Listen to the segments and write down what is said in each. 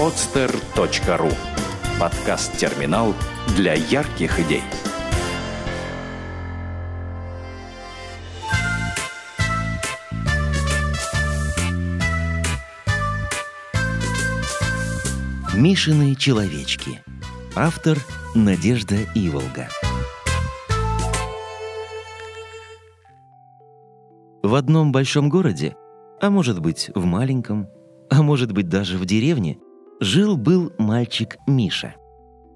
podster.ru Подкаст-терминал для ярких идей. Мишины человечки. Автор Надежда Иволга. В одном большом городе, а может быть в маленьком, а может быть даже в деревне, жил-был мальчик Миша.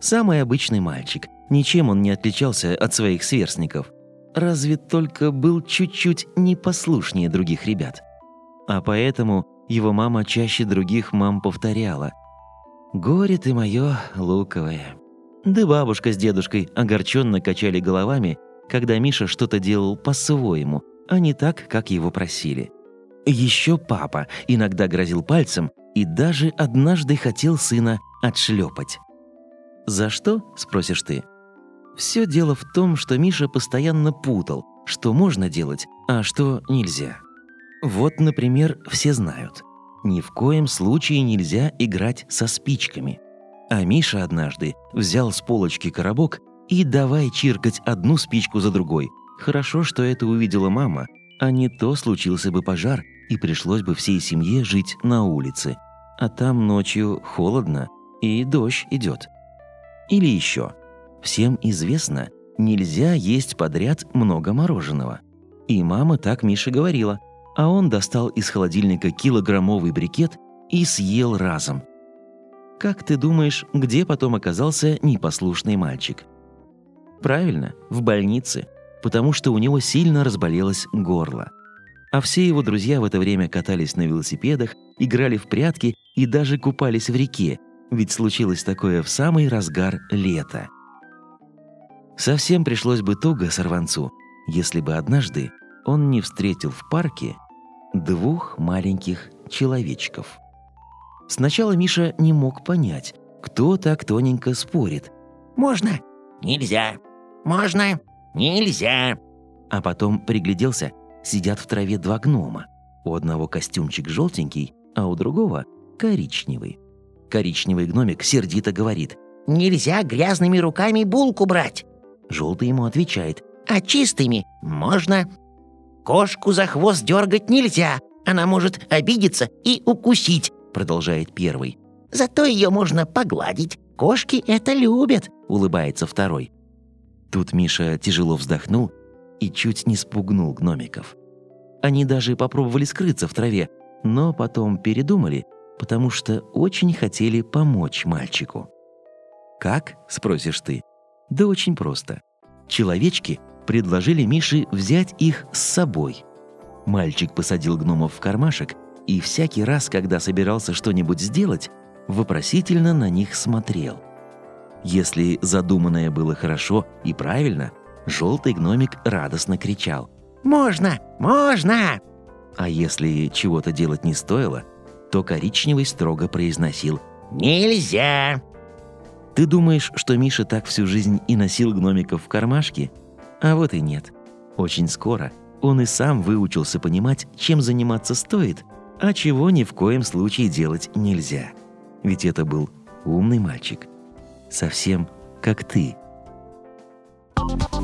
Самый обычный мальчик, ничем он не отличался от своих сверстников, разве только был чуть-чуть непослушнее других ребят. А поэтому его мама чаще других мам повторяла «Горе ты мое луковое». Да бабушка с дедушкой огорченно качали головами, когда Миша что-то делал по-своему, а не так, как его просили. Еще папа иногда грозил пальцем и даже однажды хотел сына отшлепать. «За что?» – спросишь ты. Все дело в том, что Миша постоянно путал, что можно делать, а что нельзя. Вот, например, все знают. Ни в коем случае нельзя играть со спичками. А Миша однажды взял с полочки коробок и давай чиркать одну спичку за другой. Хорошо, что это увидела мама, а не то случился бы пожар, и пришлось бы всей семье жить на улице. А там ночью холодно, и дождь идет. Или еще. Всем известно, нельзя есть подряд много мороженого. И мама так Мише говорила, а он достал из холодильника килограммовый брикет и съел разом. Как ты думаешь, где потом оказался непослушный мальчик? Правильно, в больнице, потому что у него сильно разболелось горло. А все его друзья в это время катались на велосипедах, играли в прятки и даже купались в реке, ведь случилось такое в самый разгар лета. Совсем пришлось бы туго сорванцу, если бы однажды он не встретил в парке двух маленьких человечков. Сначала Миша не мог понять, кто так тоненько спорит. «Можно? Нельзя. Можно? Нельзя!» А потом пригляделся, сидят в траве два гнома. У одного костюмчик желтенький, а у другого коричневый. Коричневый гномик сердито говорит «Нельзя грязными руками булку брать!» Желтый ему отвечает «А чистыми можно!» «Кошку за хвост дергать нельзя, она может обидеться и укусить», продолжает первый. «Зато ее можно погладить, кошки это любят», улыбается второй. Тут Миша тяжело вздохнул и чуть не спугнул гномиков. Они даже попробовали скрыться в траве, но потом передумали, потому что очень хотели помочь мальчику. «Как?» – спросишь ты. Да очень просто. Человечки предложили Мише взять их с собой. Мальчик посадил гномов в кармашек и всякий раз, когда собирался что-нибудь сделать, вопросительно на них смотрел – если задуманное было хорошо и правильно, желтый гномик радостно кричал «Можно! Можно!» А если чего-то делать не стоило, то коричневый строго произносил «Нельзя!» Ты думаешь, что Миша так всю жизнь и носил гномиков в кармашке? А вот и нет. Очень скоро он и сам выучился понимать, чем заниматься стоит, а чего ни в коем случае делать нельзя. Ведь это был умный мальчик совсем как ты.